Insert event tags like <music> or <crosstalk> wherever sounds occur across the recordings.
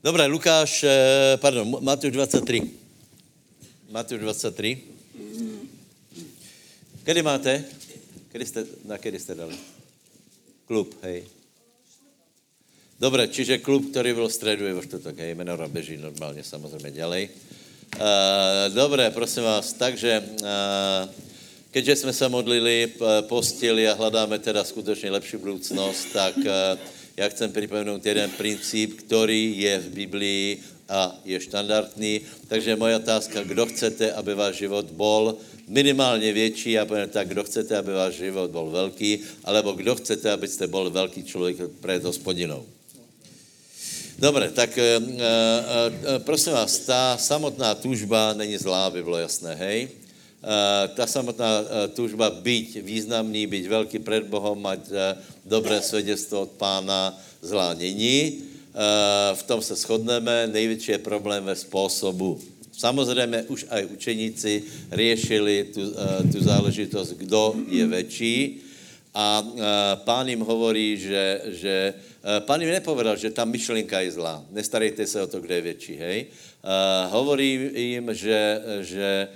Dobré, Lukáš, eh, pardon, Matúš 23. Matúš 23. Kedy máte? Kedy jste, na kedy jste dali? Klub, hej. Dobre, čiže klub, který byl v středu, je vo čtvrtok, hej, jmenora beží normálně samozřejmě ďalej. Uh, dobré, prosím vás, takže uh, keďže jsme se modlili, postili a hledáme teda skutečně lepší budoucnost, tak uh, já chcem připomenout jeden princip, který je v Biblii a je štandardný. Takže moje otázka, kdo chcete, aby váš život bol minimálně větší, a povím tak, kdo chcete, aby váš život byl velký, alebo kdo chcete, abyste byl velký člověk před hospodinou. Dobre, tak e, e, prosím vás, ta samotná tužba není zlá, aby bylo jasné, hej? E, ta samotná tužba být významný, být velký před Bohem, mať e, dobré svědectvo od pána, zlá není. V tom se shodneme, největší je problém ve způsobu. Samozřejmě už aj učeníci riešili tu, tu záležitost, kdo je väčší. A pán jim hovorí, že, že pán jim nepovedal, že ta myšlenka je zlá. Nestarejte se o to, kdo je větší, hej. Hovorí jim, že, že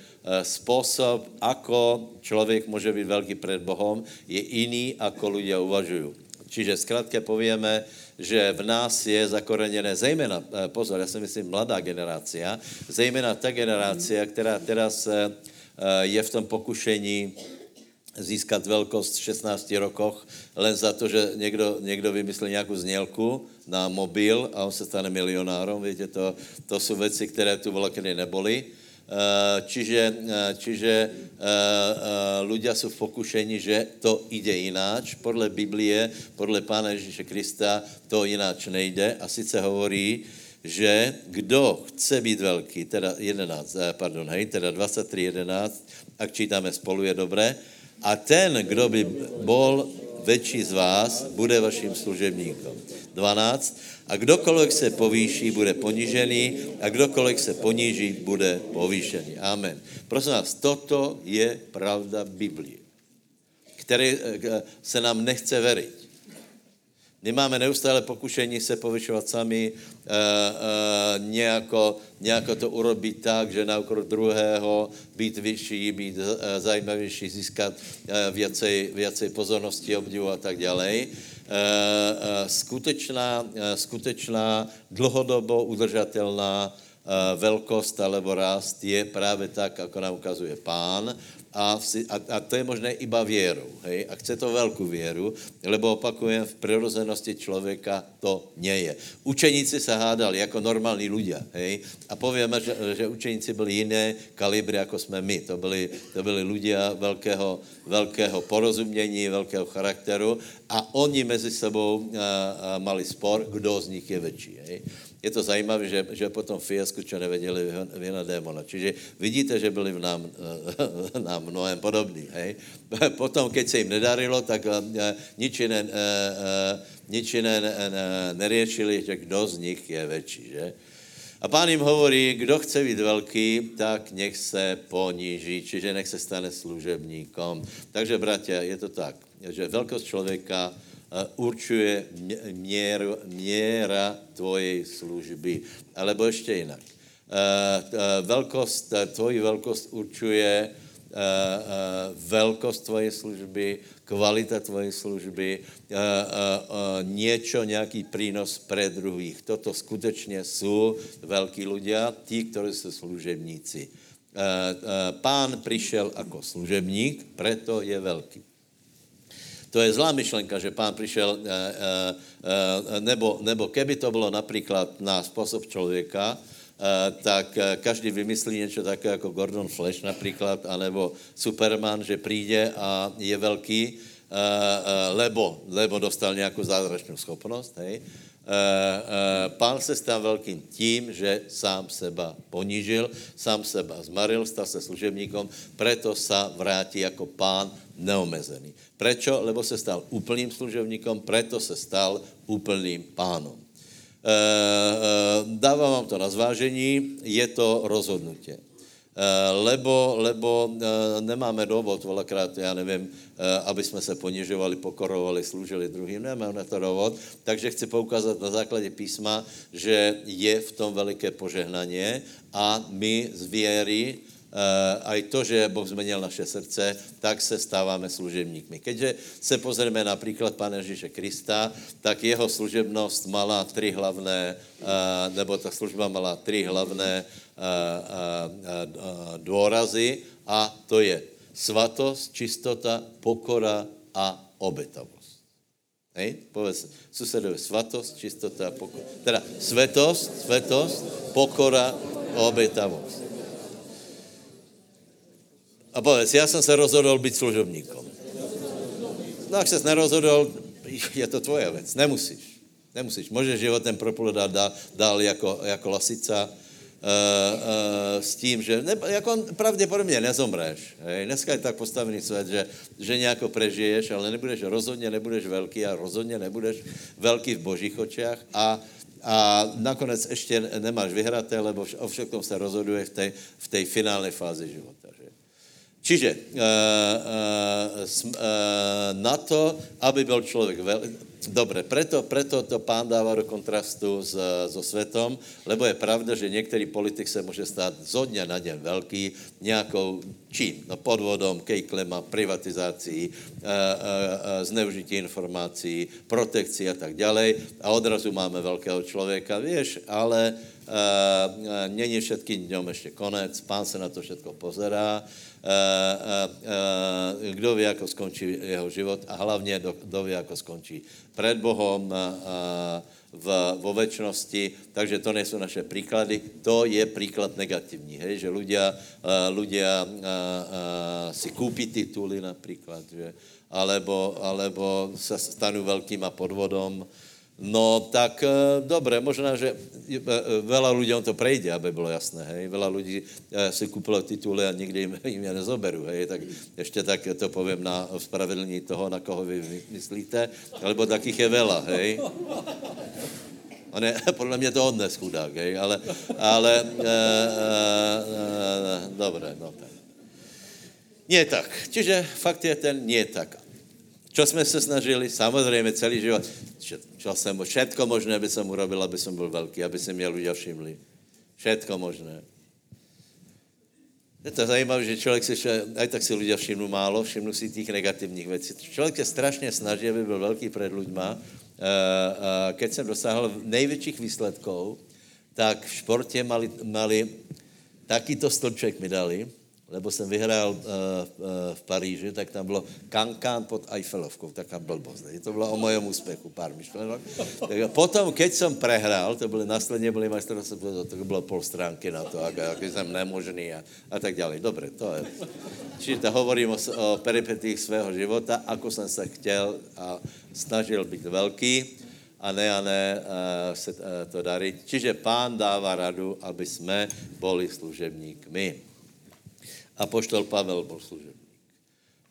způsob, ako člověk může být velký před Bohem, je jiný, ako ľudia uvažují. Čiže zkrátke povieme, že v nás je zakoreněné, zejména, pozor, já si myslím, mladá generácia, zejména ta generácia, která teraz je v tom pokušení získat velkost v 16 rokoch, len za to, že někdo, někdo vymyslí nějakou znělku na mobil a on se stane milionárom, víte, to, to jsou věci, které tu volakedy neboli. Eh, čiže, eh, čiže ľudia eh, jsou v pokušení, že to jde jináč. Podle Biblie, podle Pána Ježíše Krista to jináč nejde. A sice hovorí, že kdo chce být velký, teda 11, pardon, hej, teda 23, 11, ak čítáme spolu, je dobré, a ten, kdo by bol větší z vás, bude vaším služebníkom. 12. A kdokoliv se povýší, bude ponížený a kdokoliv se poníží, bude povýšený. Amen. Prosím vás, toto je pravda Biblie, které eh, se nám nechce veriť. My máme neustále pokušení se povyšovat sami, e, e, nějako, nějako to urobit tak, že na úkor druhého být vyšší, být e, zajímavější, získat e, věcej, pozornosti, obdivu a tak dále. E, e, skutečná, e, skutečná dlhodobo udržatelná velkost alebo rást je právě tak, jako nám ukazuje pán a, a, a to je možné iba věrou. Hej? A chce to velkou věru, lebo opakujem, v přirozenosti člověka to nie Učeníci se hádali jako normální. Hej? A povíme, že, že učeníci byli jiné kalibry, jako jsme my. To byli, to byli ľudia velkého, velkého porozumění, velkého charakteru a oni mezi sebou a, a, mali spor, kdo z nich je větší. Hej? Je to zajímavé, že, že potom fiasku, čo nevěděli věna démona. Čiže vidíte, že byli v nám, <laughs> nám mnohem podobní. Hej? <laughs> Potom, keď se jim nedarilo, tak uh, nič jiné, uh, nič jiné neriešili, že kdo z nich je větší. Že? A pán jim hovorí, kdo chce být velký, tak nech se poníží, čiže nech se stane služebníkom. Takže, bratia, je to tak, že velkost člověka určuje měru, měra tvojej služby. Alebo ještě jinak. Velkost, tvoji velkost určuje velkost tvojej služby, kvalita tvojej služby, něco, nějaký přínos pre druhých. Toto skutečně jsou velký ľudia, tí, kteří jsou služebníci. Pán přišel jako služebník, preto je velký. To je zlá myšlenka, že pán přišel, eh, eh, eh, nebo, nebo keby to bylo například na způsob člověka, tak každý vymyslí něco také jako Gordon Flash například, anebo Superman, že přijde a je velký, lebo, lebo dostal nějakou zázračnou schopnost, hej. Pán se stal velkým tím, že sám seba ponížil, sám seba zmaril, stal se služebníkom, preto sa vrátí jako pán neomezený. Prečo? Lebo se stal úplným služebníkom, preto se stal úplným pánom. E, e, dávám vám to na zvážení, je to rozhodnutě. E, lebo, lebo nemáme důvod, velakrát, já nevím, aby jsme se ponižovali, pokorovali, služili druhým, nemáme na to důvod, takže chci poukázat na základě písma, že je v tom veliké požehnaně a my z věry, Eh, aj to, že Boh zmenil naše srdce, tak se stáváme služebníkmi. Keďže se pozrieme například Pána Ježíše Krista, tak jeho služebnost mala tři hlavné, eh, nebo ta služba mala tři hlavné eh, dôrazy a to je svatost, čistota, pokora a obetavost. Hej? Povedz susedovi, svatost, čistota, pokora. Teda svetost, svetost, pokora, obetavost. A povedz, já jsem se rozhodl být služobníkom. No, ak ses nerozhodl, je to tvoje věc. Nemusíš. Nemusíš. Můžeš životem propludat dál, dál jako, jako lasica, Uh, uh, s tím, že ne, jako pravděpodobně nezomreš. Hej. Dneska je tak postavený svět, že, že nějako prežiješ, ale nebudeš, rozhodně nebudeš velký a rozhodně nebudeš velký v božích očích a, a nakonec ještě nemáš vyhraté, lebo o všetkom se rozhoduje v té v tej finální fázi života. Čiže uh, uh, uh, na to, aby byl člověk vel... Dobre, preto, preto to pán dává do kontrastu s, so svetom, lebo je pravda, že některý politik se může stát zo dňa na den velký nějakou čím? No podvodom, kejklema, privatizací, uh, uh, uh, zneužití informací, protekcí a tak dále. A odrazu máme velkého člověka, víš, ale není všetkým dňom ještě konec, pán se na to všetko pozerá. Eh, eh, eh, kdo ví, jak skončí jeho život a hlavně kdo ví, jak skončí před Bohom v, vo väčšnosti, takže to nejsou naše příklady, to je příklad negativní, hej, že ľudia, ľudia si koupí tituly například, že, alebo, alebo se stanou velkýma podvodom, No tak eh, dobré, možná, že eh, veľa ľuďom to prejde, aby bylo jasné, hej. Veľa ľudí eh, si kúpilo tituly a nikdy jim, <laughs> jim je nezoberu, hej. Tak ještě tak to povím na spravedlní toho, na koho vy myslíte, alebo takých je veľa, hej. On je, <laughs> podle mě to odnes chudák, hej, ale, ale e, e, e, dobré, no tak. Nie tak. Čiže fakt je ten nie tak. Čo jsme se snažili? Samozřejmě celý život. Čo jsem, všetko možné by som urobil, aby som byl velký, aby se mě ľudia všimli. Všetko možné. Je to zajímavé, že člověk si, aj tak si ľudia všimnou málo, všimnou si těch negativních věcí. Člověk se strašně snaží, aby byl velký před ľuďma. Keď jsem dosáhl největších výsledků, tak v športě mali, mali takýto stolček mi dali, lebo jsem vyhrál uh, v Paríži, tak tam bylo kankán pod Eiffelovkou, taká blbost. Ne? To bylo o mojem úspěchu, pár myšlenok. Tak potom, keď jsem prehrál, to byly následně byly majstrovství, to bylo pol stránky na to, jak, jak jsem nemožný a, a tak dále. Dobře, to je. Čiže hovorím o, o peripetích svého života, ako jsem se chtěl a snažil být velký a ne a ne uh, se to darí. Čiže pán dává radu, aby jsme boli služebníkmi. A poštol Pavel byl služebník.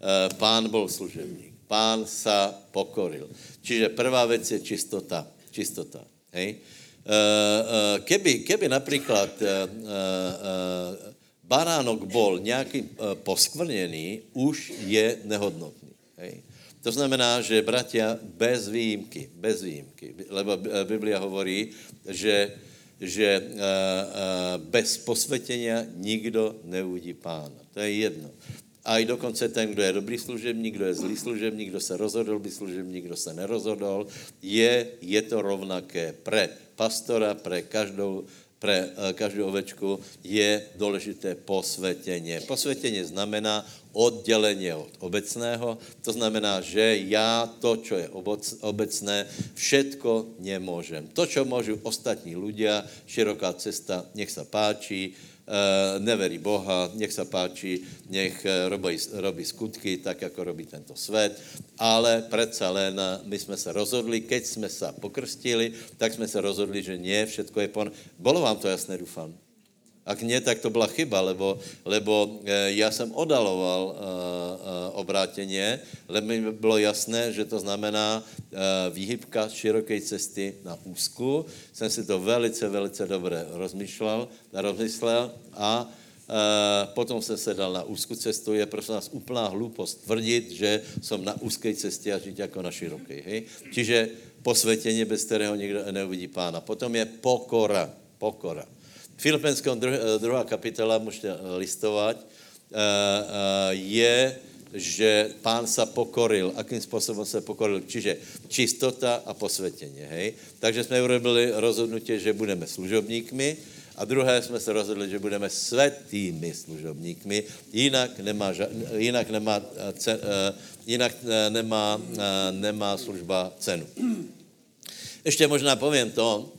Eh, pán byl služebník. Pán sa pokoril. Čiže prvá věc je čistota. Čistota. Hej? Eh, eh, keby, keby například baránok bol nějaký poskvrněný, už je nehodnotný. Hej? To znamená, že bratia bez výjimky, bez výjimky, lebo Biblia hovorí, že že eh, eh, bez posvětění nikdo neuvidí pána. To je jedno. A i dokonce ten, kdo je dobrý služebník, kdo je zlý služebník, kdo se rozhodl být služebník, kdo se nerozhodl, je, je to rovnaké pre pastora, pre každou pre eh, každou ovečku je důležité posvětěně. Posvětěně znamená oddělení od obecného, to znamená, že já to, čo je obecné, všetko nemůžem. To, čo můžu ostatní ľudia, široká cesta, nech se páči, Eh, neverí Boha, nech se páči, nech eh, robí, robí skutky tak, jako robí tento svět, ale přece len my jsme se rozhodli, keď jsme se pokrstili, tak jsme se rozhodli, že nie, všetko je pon... Bolo vám to jasné, doufám? Ak nie, tak to byla chyba, lebo, lebo e, já jsem odaloval e, e, obrátěně, lebo mi bylo jasné, že to znamená výhybka široké cesty na úzku. Jsem si to velice, velice dobře rozmýšlel, rozmyslel a potom jsem se dal na úzkou cestu, je prosím nás úplná hloupost tvrdit, že jsem na úzké cestě a žít jako na široké. Hej? Čiže posvětění, bez kterého nikdo neuvidí pána. Potom je pokora. Pokora. Filipenskou druhá kapitola, můžete listovat, je že pán se pokoril. Akým způsobem se pokoril? Čiže čistota a posvětění. Hej? Takže jsme urobili rozhodnutí, že budeme služobníkmi a druhé jsme se rozhodli, že budeme světými služobníkmi, jinak nemá, jinak nemá, eh, jinak eh, nemá, eh, nemá služba cenu. Ještě možná povím to,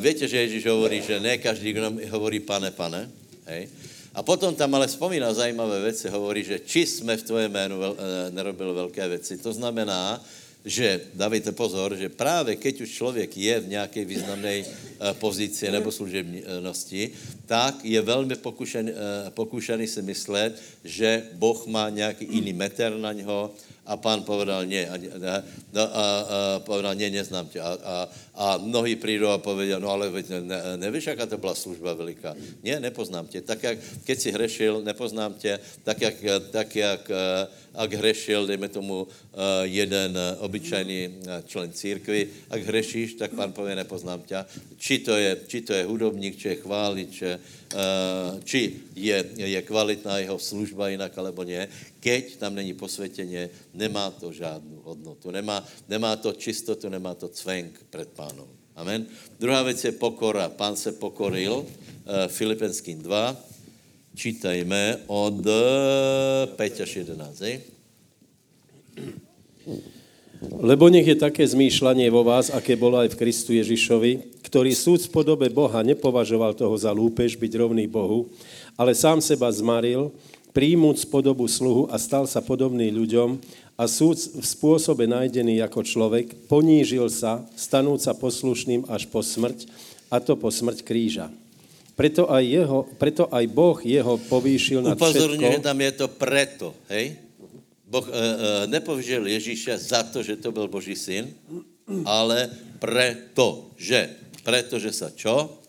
víte, že Ježíš hovorí, že ne každý, kdo hovorí pane, pane, hej? A potom tam ale vzpomíná zajímavé věci, hovorí, že či jsme v tvoje jménu vel, eh, nerobil velké věci. To znamená, že, dávejte pozor, že právě keď už člověk je v nějaké významné eh, pozici nebo služebnosti, tak je velmi pokušený, eh, pokušený si myslet, že Boh má nějaký jiný meter na něho, a pán povedal, nie. A, a, a, a povedal, nie, neznám tě. A, a, a mnohí přijdou a povedal, no ale ne, ne, nevíš, jaká to byla služba veliká. Nie, nepoznám tě. Tak jak, keď si hrešil, nepoznám tě. Tak jak, tak jak ak hrešil, dejme tomu, jeden obyčajný člen církvy, ak hrešíš, tak pán pově, nepoznám tě. Či to je, či to je hudobník, či je chválič, či je, je kvalitná jeho služba jinak, alebo nie keď tam není posvětěně, nemá to žádnou hodnotu. Nemá, nemá to čistotu, nemá to cvenk před pánom. Amen. Druhá věc je pokora. Pán se pokoril, uh, Filipenským 2, čítajme od 5 až 11. Lebo nech je také zmýšľanie vo vás, aké bolo aj v Kristu Ježišovi, ktorý súd v podobe Boha nepovažoval toho za lúpež byť rovný Bohu, ale sám seba zmaril, príjmuť podobu sluhu a stal sa podobný ľuďom a súd v spôsobe najdený ako človek, ponížil sa, stanúť sa poslušným až po smrť, a to po smrť kríža. Preto aj, jeho, preto aj Boh jeho povýšil nad všetko. že tam je to preto, hej? Boh e, e, nepovýšil Ježíše za to, že to byl Boží syn, ale preto, že. Pretože sa čo?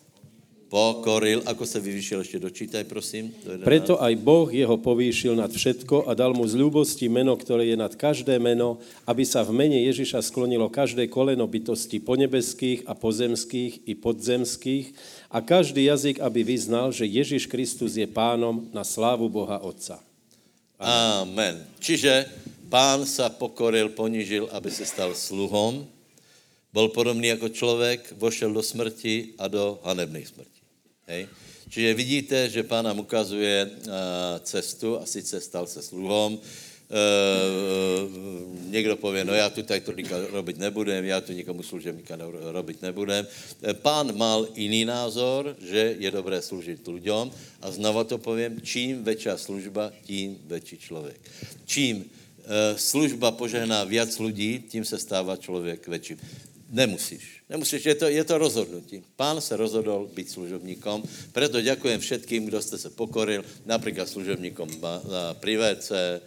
Pokoril, ako se vyvýšil, ještě dočítaj, prosím. Preto aj Boh jeho povýšil nad všetko a dal mu z ľubosti meno, ktoré je nad každé meno, aby sa v mene Ježiša sklonilo každé koleno bytosti ponebeských a pozemských i podzemských a každý jazyk, aby vyznal, že Ježiš Kristus je pánom na slávu Boha Otca. Amen. Čiže pán sa pokoril, ponížil, aby se stal sluhom, byl podobný jako člověk, vošel do smrti a do hanebné smrti. Hej? Čiže vidíte, že pán nám ukazuje uh, cestu a sice stal se sluhom. Uh, někdo pově, no já tu to robit nebudem, já tu nikomu služebníka robit nebudem. Pán mal jiný názor, že je dobré služit lidem a znova to povím, čím větší služba, tím větší člověk. Čím uh, služba požehná víc lidí, tím se stává člověk větším. Nemusíš. Nemusíš, je to, je to rozhodnutí. Pán se rozhodol být služobníkom, proto děkujem všetkým, kdo jste se pokoril, například služobníkom pri WC, eh,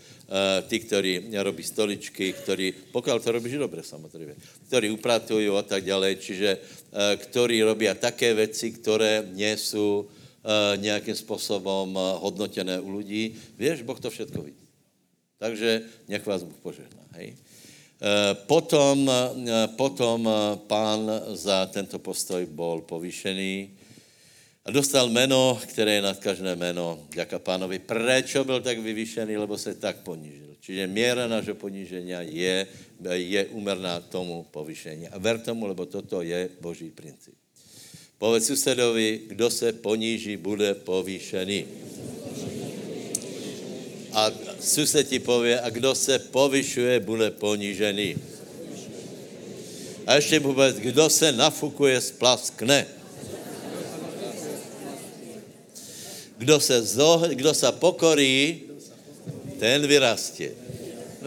tí, kteří robí stoličky, kteří, pokud to robíš dobře samozřejmě, kteří upratují a tak dále, čiže eh, kteří robí také věci, které nie jsou eh, nějakým způsobem hodnotené u lidí. Víš, Boh to všetko vidí. Takže nech vás Bůh požehná. Hej? Eh, potom, eh, potom eh, pán za tento postoj byl povýšený a dostal jméno, které je nad každé jméno. Děka pánovi. Prečo byl tak vyvýšený? Lebo se tak ponížil. Čiže měra našeho ponížení je, je umerná tomu povýšení. A ver tomu, lebo toto je boží princip. Povedz susedovi, kdo se poníží, bude povýšený. A sused ti pově, a kdo se povyšuje, bude ponížený. A ještě povedz, kdo se nafukuje, splaskne. Kdo se, zoh, kdo se pokorí, ten vyrastě.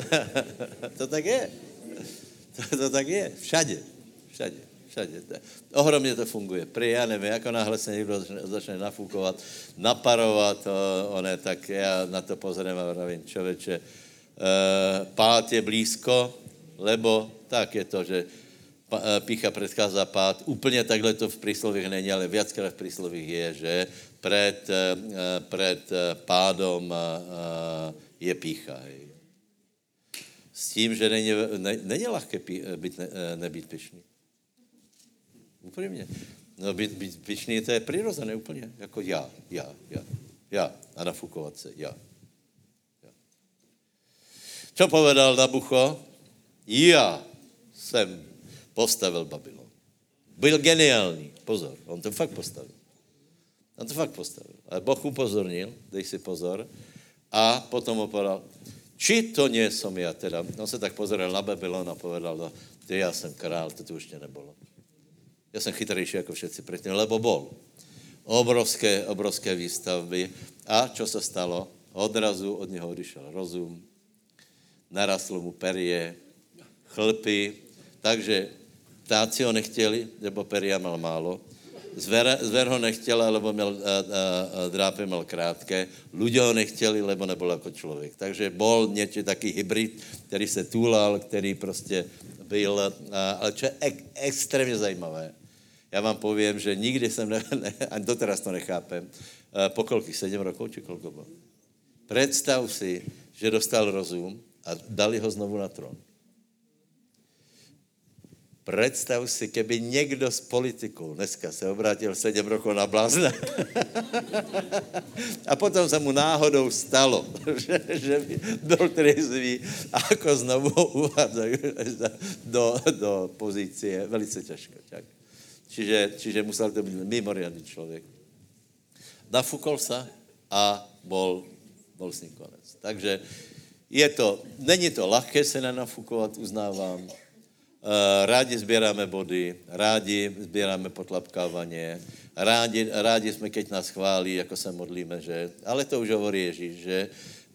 <laughs> to tak je. To, to tak je. Všade. Všade. Všade. Ohromně to funguje. Prý, já nevím, jako náhle se někdo začne, začne nafukovat, naparovat, o, ne, tak já na to pozorím a vravím, člověče, e, pát je blízko, lebo tak je to, že pícha předchází pád. Úplně takhle to v príslovích není, ale viackrát v príslovích je, že před, před pádom je pícha. S tím, že není, ne, není lahké být, ne, nebýt pišný. Úplně. No být, být pišný, to je přirozené úplně. Jako já, já, já, já. A nafukovat se, já. já. Co povedal Nabucho? Já jsem postavil Babylon. Byl geniální. Pozor, on to fakt postavil. On to fakt postavil. Ale Boh upozornil, dej si pozor, a potom povedal, či to nie som já teda. On se tak pozoril na Babylon a povedal, no, ty já jsem král, to tu už nebylo. Já jsem chytrejší jako všetci předtím, lebo bol. Obrovské, obrovské výstavby. A čo se stalo? Odrazu od něho odišel rozum, narastlo mu perie, chlpy, takže ptáci ho nechtěli, nebo peria mal málo, Zver, zver ho nechtěla, lebo měl, a, a, a, drápy měl krátké. Ľudia ho nechtěli, lebo nebyl jako člověk. Takže bol něco taký hybrid, který se túlal, který prostě byl, a, ale čo je ek, extrémně zajímavé. Já vám povím, že nikdy jsem, ne, ne, ani doteraz to nechápem, po kolik, sedm rokov, či kolko bylo? Představ si, že dostal rozum a dali ho znovu na trón. Představ si, keby někdo z politiků dneska se obrátil sedm rokov na blázna <laughs> a potom se mu náhodou stalo, že, <laughs> že byl trezvý a jako znovu uvádzají do, do pozície. Velice těžko. Tak. Čiže, čiže musel to být mimoriadný člověk. Nafukol se a bol, bol s ním konec. Takže je to, není to lahké se nenafukovat, uznávám, rádi sbíráme body, rádi sbíráme potlapkávanie, rádi, rádi jsme, keď nás chválí, jako se modlíme, že, ale to už hovorí Ježíš, že,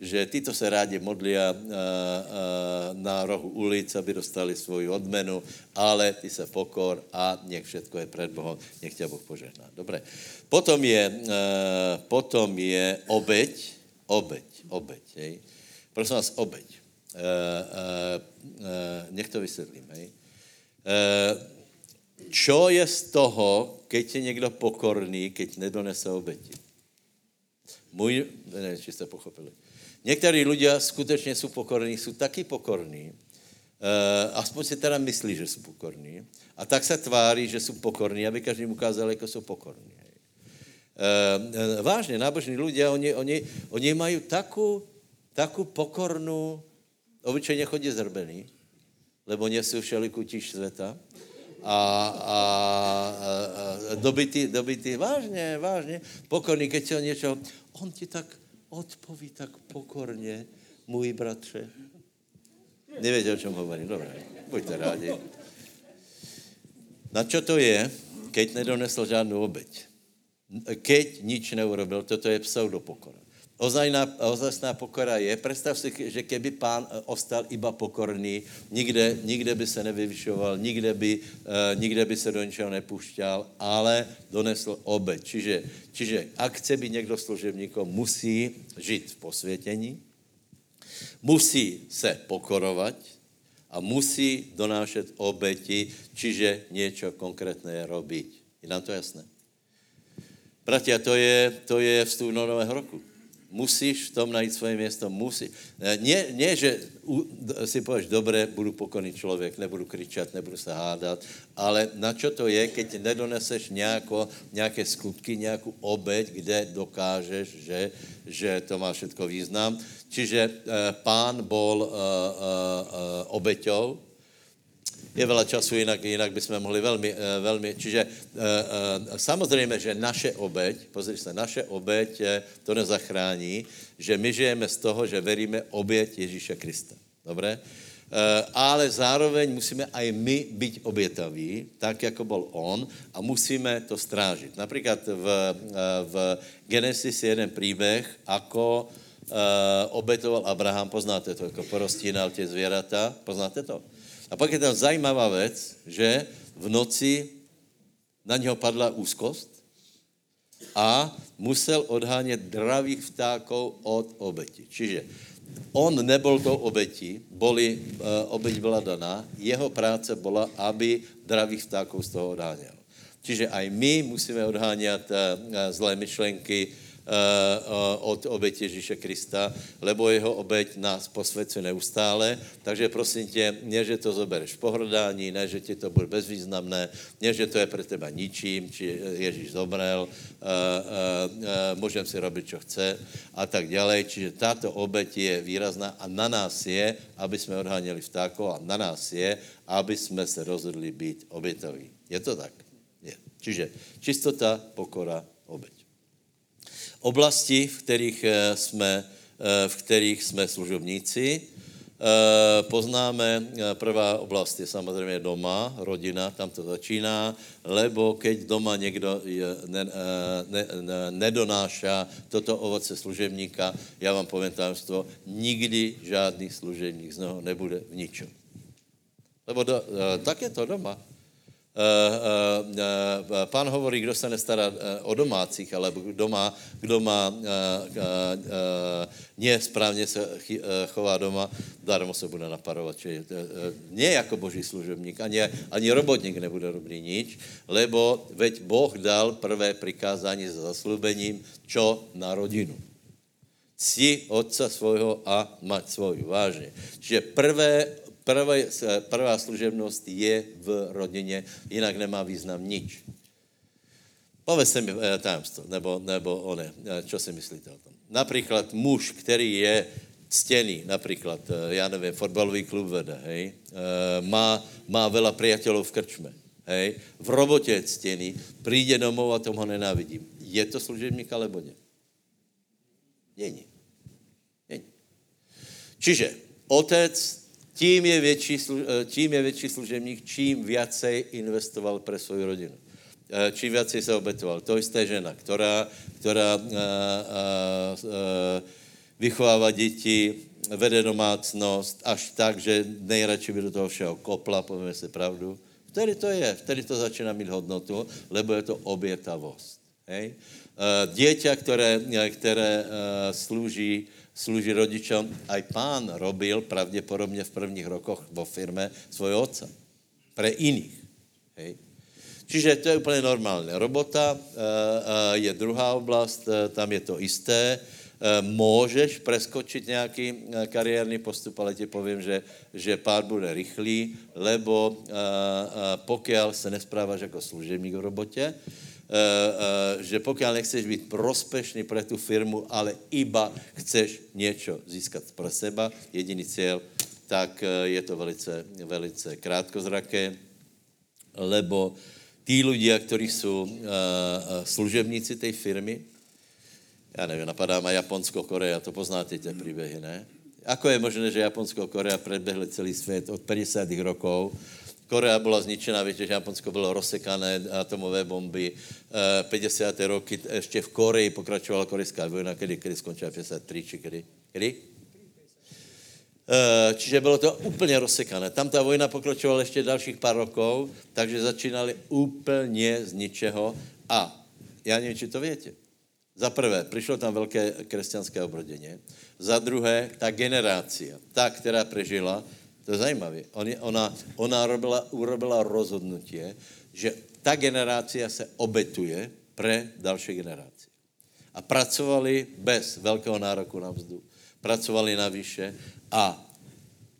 že títo se rádi modlí a, na rohu ulic, aby dostali svoji odmenu, ale ty se pokor a nech všetko je před Bohem, nech tě Boh požehná. Dobré. Potom je, uh, potom je obeď, obeď, obeď, hej. Prosím vás, obeď. Uh, uh, uh, nech to vysvětlím, hej. Eh, čo je z toho, keď je někdo pokorný, keď nedonese oběti? Můj, nevím, či jste pochopili. Někteří lidé skutečně jsou pokorní, jsou taky pokorní, Uh, aspoň si teda myslí, že jsou pokorní. A tak se tváří, že jsou pokorní, aby každý ukázal, jako jsou pokorní. Uh, vážně, nábožní lidé, oni, oni, oni mají takovou, takovou pokornou, obyčejně chodí zrbený, lebo nesú všeliku tíž sveta. A, a, a, a dobitý, dobitý, vážně, vážně, pokorný, keď si o něčo, on ti tak odpoví tak pokorně, můj bratře. Nevěděl, o čem hovorím, dobré, buďte rádi. Na čo to je, keď nedonesl žádnou obeď? Keď nič neurobil, toto je pseudopokora. Ozajná, ozajstná pokora je, představ si, že keby pán eh, ostal iba pokorný, nikde, nikde by se nevyvyšoval, nikde by, uh, nikde by se do ničeho nepušťal, ale donesl obeď. Čiže, čiže ak chce být někdo služebníkom, musí žít v posvětění, musí se pokorovat a musí donášet obeti, čiže něco konkrétné robiť. Je nám to jasné? Bratia, to je, to je vstup nového roku. Musíš v tom najít svoje město, musí. Ne, ne, že si pověš, dobré, budu pokorný člověk, nebudu kričat, nebudu se hádat, ale na čo to je, keď nedoneseš nějako, nějaké skutky, nějakou obeď, kde dokážeš, že, že to má všetko význam. Čiže eh, pán bol eh, eh, obeťou, je veľa času, jinak, jinak bychom mohli velmi, eh, velmi čiže eh, eh, samozřejmě, že naše obeď, pozri se, naše obeď to nezachrání, že my žijeme z toho, že veríme oběť Ježíše Krista. Dobré? ale zároveň musíme aj my být obětaví, tak jako byl on a musíme to strážit. Například v, v Genesis je jeden příběh, ako obětoval Abraham, poznáte to, jako porostínal tě zvěrata, poznáte to? A pak je tam zajímavá věc, že v noci na něho padla úzkost a musel odhánět dravých vtákov od obeti. Čiže on nebol tou obetí, boli, uh, obeť byla daná, jeho práce byla, aby dravých vtákov z toho odháněl. Čiže aj my musíme odháňat uh, zlé myšlenky, Eh, eh, od oběti Ježíše Krista, lebo jeho obeť nás posvěcuje neustále. Takže prosím tě, ne, že to zobereš pohrdání, ne, že ti to bude bezvýznamné, ne, že to je pro teba ničím, či Ježíš zomrel, eh, můžem si robit, čo chce a tak dále. Čiže táto obeť je výrazná a na nás je, aby jsme odháněli vtákov a na nás je, aby jsme se rozhodli být obětoví. Je to tak? Je. Čiže čistota, pokora, obeť oblasti, v kterých eh, jsme, eh, v kterých jsme služobníci. Eh, poznáme, prvá oblast je samozřejmě doma, rodina, tam to začíná, lebo keď doma někdo ne, ne, ne, nedonáša toto ovoce služebníka, já vám povím tajemstvo, nikdy žádný služebník z něho nebude v ničem. Lebo do, tak je to doma. Eh, eh, eh, pán hovorí, kdo se nestará o domácích, ale kdo má, kdo má nesprávně se chová doma, darmo se bude naparovat. Nie jako boží služebník, ani, ani robotník nebude dobrý nič, lebo veď Boh dal prvé prikázání za zaslúbením, čo na rodinu. Cti otca svojho a mať svoju. Vážně. Čiže prvé Prvá, prvá služebnost je v rodině, jinak nemá význam nič. Povedzte mi eh, tajemstvo, nebo, nebo one, čo si myslíte o tom. Například muž, který je ctěný, například, eh, já nevím, fotbalový klub vede, hej, eh, má, má veľa priateľov v krčme, hej, v robotě je ctěný, přijde domov a tomu ho nenávidím. Je to služebník alebo ne? Není. Není. Čiže otec tím je větší, eh, tím je větší služebník, čím viacej investoval pre svoji rodinu. Eh, čím viacej se obetoval. To jisté žena, která, která a, a, a, vychovává děti, vede domácnost až tak, že nejradši by do toho všeho kopla, povíme si pravdu. Vtedy to je, vtedy to začíná mít hodnotu, lebo je to obětavost. Hej? Eh, které, které slouží slouží rodičom, aj pán robil pravděpodobně v prvních rokoch vo firme svojho otca. Pre iných. Hej. Čiže to je úplně normální. Robota uh, uh, je druhá oblast, uh, tam je to isté. Můžeš preskočit nějaký kariérní postup, ale ti povím, že, že pár bude rychlý, lebo pokud se nespráváš jako služebník v robotě, Eh, eh, že pokud nechceš být prospešný pro tu firmu, ale iba chceš něco získat pro seba, jediný cíl, tak eh, je to velice, velice krátkozraké, lebo tí ľudia, ktorí sú služebníci tej firmy, já nevím, napadá ma Japonsko, Korea, to poznáte tie příběhy, ne? Ako je možné, že Japonsko, Korea predbehli celý svět od 50. rokov Korea byla zničená, víte, že Japonsko bylo rozsekané, atomové bomby. 50. Eh, roky ještě v Koreji pokračovala korejská vojna, kdy, kdy skončila 53, či kdy? Kdy? Eh, čiže bylo to úplně rozsekané. Tam ta vojna pokračovala ještě dalších pár rokov, takže začínali úplně z ničeho. A já nevím, či to větě. Za prvé, přišlo tam velké křesťanské obroděně. Za druhé, ta generácia, ta, která prežila, to je zajímavé. Ona, ona robila, urobila rozhodnutí, že ta generácia se obetuje pre další generaci. A pracovali bez velkého nároku na vzdu. Pracovali na výše a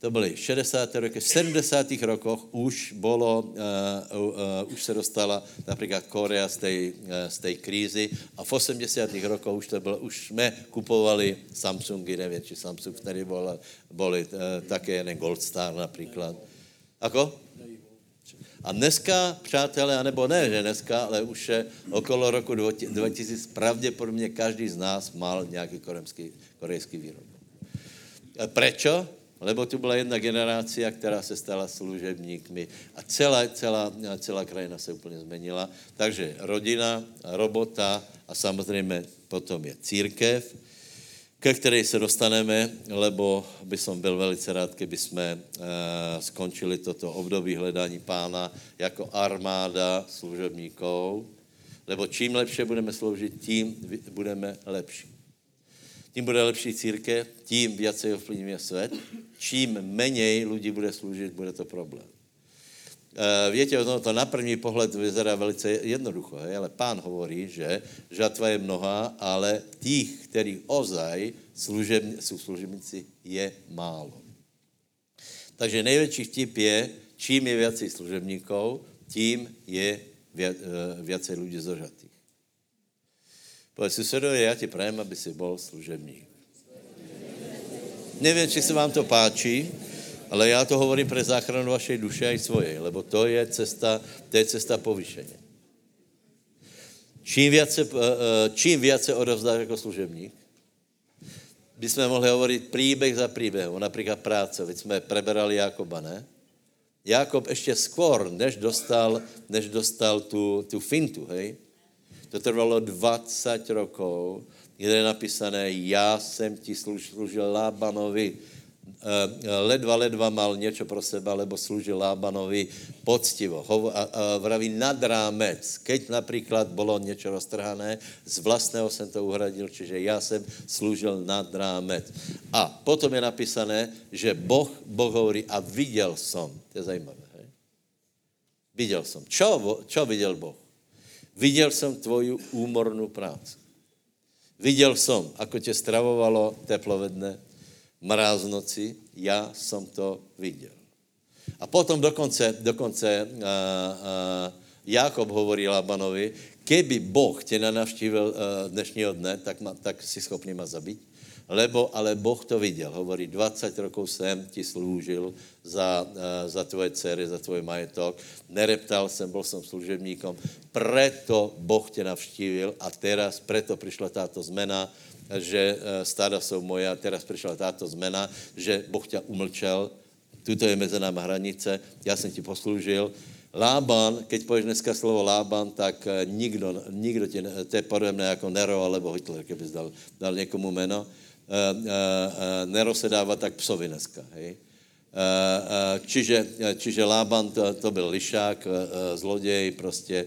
to byly 60. roky, v 70. rokoch už bylo, uh, uh, už se dostala například Korea z té, uh, z té krízy a v 80. rokoch už to bylo, už jsme kupovali Samsungy, nevím, či Samsung tady byl, byly uh, také jeden Gold Star například. Ako? A dneska, přátelé, anebo ne, že dneska, ale už je okolo roku 2000, pravděpodobně každý z nás mal nějaký korejský, korejský výrobek. Prečo? Lebo tu byla jedna generácia, která se stala služebníkmi a celá, celá, celá krajina se úplně zmenila. Takže rodina, robota a samozřejmě potom je církev, ke které se dostaneme, lebo by som byl velice rád, keby jsme uh, skončili toto období hledání pána jako armáda služebníkov, lebo čím lepše budeme sloužit, tím budeme lepší. Čím bude lepší církev, tím viacej ovplyvňuje svět. Čím menej lidí bude sloužit, bude to problém. Uh, viete, ono to na první pohled vyzerá velice jednoducho, hej? ale pán hovorí, že žatva je mnoha, ale tých, kteří ozaj služební, jsou služebníci, je málo. Takže největší vtip je, čím je viacej služebníkov, tím je eh, viacej lidí zožatých. Povedz susedovi, já ti prajem, aby si bol služebník. Nevím, či se vám to páčí, ale já to hovorím pro záchranu vašej duše a i svojej, lebo to je cesta, to je cesta povýšení. Čím více, eh, eh, čím více odovzdáš jako služebník, bychom mohli hovorit příběh za příběhem, například práce, veď jsme preberali Jakoba, ne? Jakob ještě skôr, než dostal, než dostal tu, tu fintu, hej? To trvalo 20 rokov, kde je napísané, já jsem ti služil Lábanovi, Eh, ledva, ledva mal něco pro seba, lebo slúžil Lábanovi poctivo. Hovo, a, a vraví nad rámec. Keď například bylo něco roztrhané, z vlastného jsem to uhradil, čiže já jsem slúžil nad rámec. A potom je napísané, že Boh, boh hovorí, a viděl jsem, to je zajímavé? Viděl jsem. Čo, čo viděl Boh? Viděl jsem tvoju úmornou práci. Viděl jsem, ako tě stravovalo teplovedné mráz noci, já jsem to viděl. A potom dokonce, dokonce uh, uh, Jakob hovorí Labanovi, keby Boh tě nenavštívil uh, dnešního dne, tak, ma, tak si schopný ma zabít. Lebo, ale Boh to viděl. Hovorí, 20 rokov jsem ti slúžil za, uh, za tvoje dcery, za tvoj majetok. Nereptal jsem, byl jsem služebníkom. Preto Boh tě navštívil a teraz, preto přišla táto zmena že eh, stáda jsou moje a teraz přišla táto zmena, že Boh tě umlčel, tuto je mezi náma hranice, já jsem ti posloužil. Lában, keď pověš dneska slovo Lában, tak eh, nikdo, nikdo tě, to je podobné jako Nero alebo Hitler, kdybys dal, dal někomu jméno. Eh, Nero se dává tak psovi dneska, hej. Eh, eh, čiže, čiže Lában to, to byl lišák, eh, zloděj prostě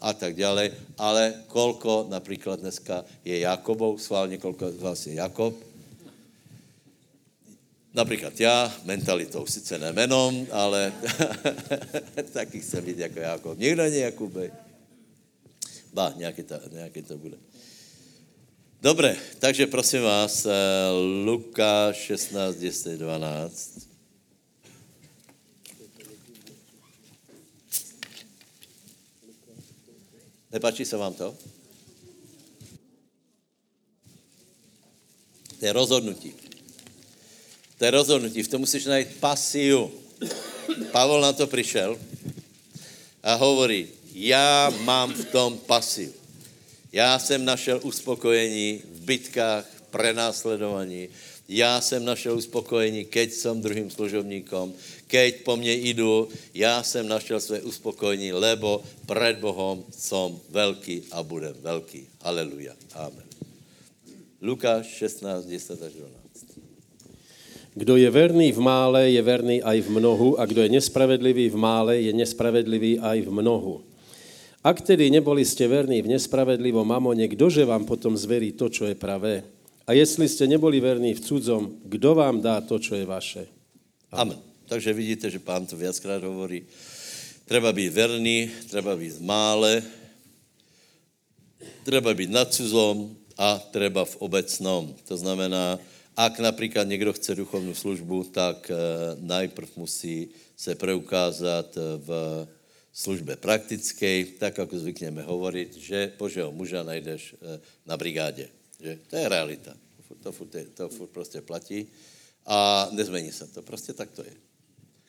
a tak dále. Ale kolko například dneska je Jakobou, sválně kolko z vás je Jakob. Například já, mentalitou sice nemenom, ale <laughs> taky chcem být jako Jakob. Nikdo není Jakubej. Ba, nějaký to, nějaký to bude. Dobře, takže prosím vás, eh, Lukáš 16, 10, 12. Nepáčí se vám to? To je rozhodnutí. To je rozhodnutí. V tom musíš najít pasiu. Pavel na to přišel a hovorí, já mám v tom pasiu. Já jsem našel uspokojení v bitkách, prenásledovaní. Já jsem našel uspokojení, keď jsem druhým služovníkom, keď po mně jdu, já jsem našel své uspokojení, lebo před Bohem jsem velký a budem velký. Haleluja. Amen. Lukáš 16, 10 až 12. Kdo je verný v mále, je verný aj v mnohu a kdo je nespravedlivý v mále, je nespravedlivý aj v mnohu. Ak tedy neboli ste verní v nespravedlivom mamone, kdože vám potom zverí to, čo je pravé? A jestli ste neboli verní v cudzom, kdo vám dá to, čo je vaše? Amen. Amen. Takže vidíte, že pán to viackrát hovorí. Treba být verný, treba být mále, treba být nad cudzom a treba v obecnom. To znamená, ak například někdo chce duchovnou službu, tak eh, najprv musí se preukázat v službe praktické, tak jako zvykneme hovorit, že Božího muža najdeš eh, na brigádě. Že? To je realita. To furt, to furt prostě platí a nezmení se to. Prostě tak to je.